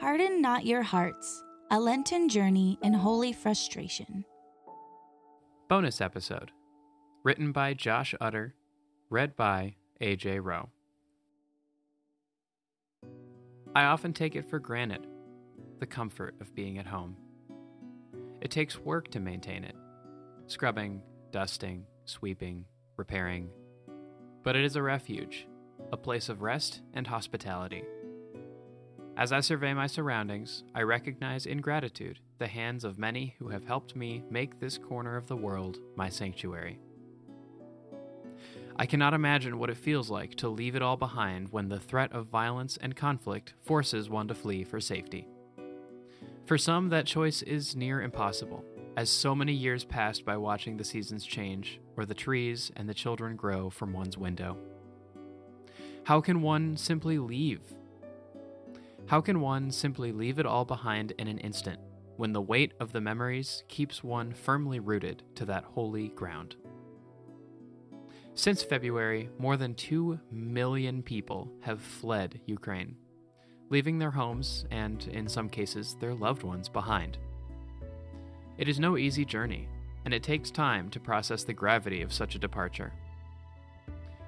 Harden not your hearts, a Lenten journey in holy frustration. Bonus episode written by Josh Utter, read by AJ Rowe. I often take it for granted the comfort of being at home. It takes work to maintain it scrubbing, dusting, sweeping, repairing. But it is a refuge, a place of rest and hospitality. As I survey my surroundings, I recognize in gratitude the hands of many who have helped me make this corner of the world my sanctuary. I cannot imagine what it feels like to leave it all behind when the threat of violence and conflict forces one to flee for safety. For some, that choice is near impossible, as so many years pass by watching the seasons change, or the trees and the children grow from one's window. How can one simply leave? How can one simply leave it all behind in an instant when the weight of the memories keeps one firmly rooted to that holy ground? Since February, more than 2 million people have fled Ukraine, leaving their homes and, in some cases, their loved ones behind. It is no easy journey, and it takes time to process the gravity of such a departure.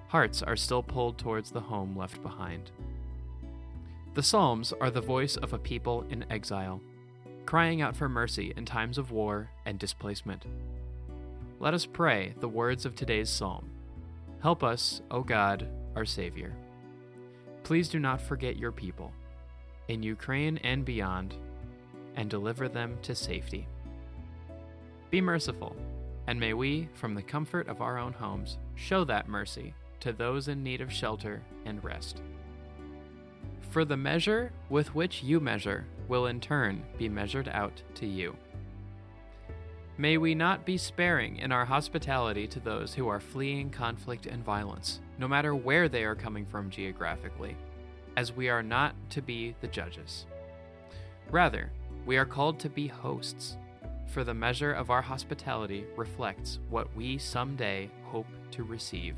Hearts are still pulled towards the home left behind. The Psalms are the voice of a people in exile, crying out for mercy in times of war and displacement. Let us pray the words of today's psalm Help us, O God, our Savior. Please do not forget your people in Ukraine and beyond, and deliver them to safety. Be merciful, and may we, from the comfort of our own homes, show that mercy to those in need of shelter and rest. For the measure with which you measure will in turn be measured out to you. May we not be sparing in our hospitality to those who are fleeing conflict and violence, no matter where they are coming from geographically as we are not to be the judges. Rather, we are called to be hosts, for the measure of our hospitality reflects what we someday hope to receive.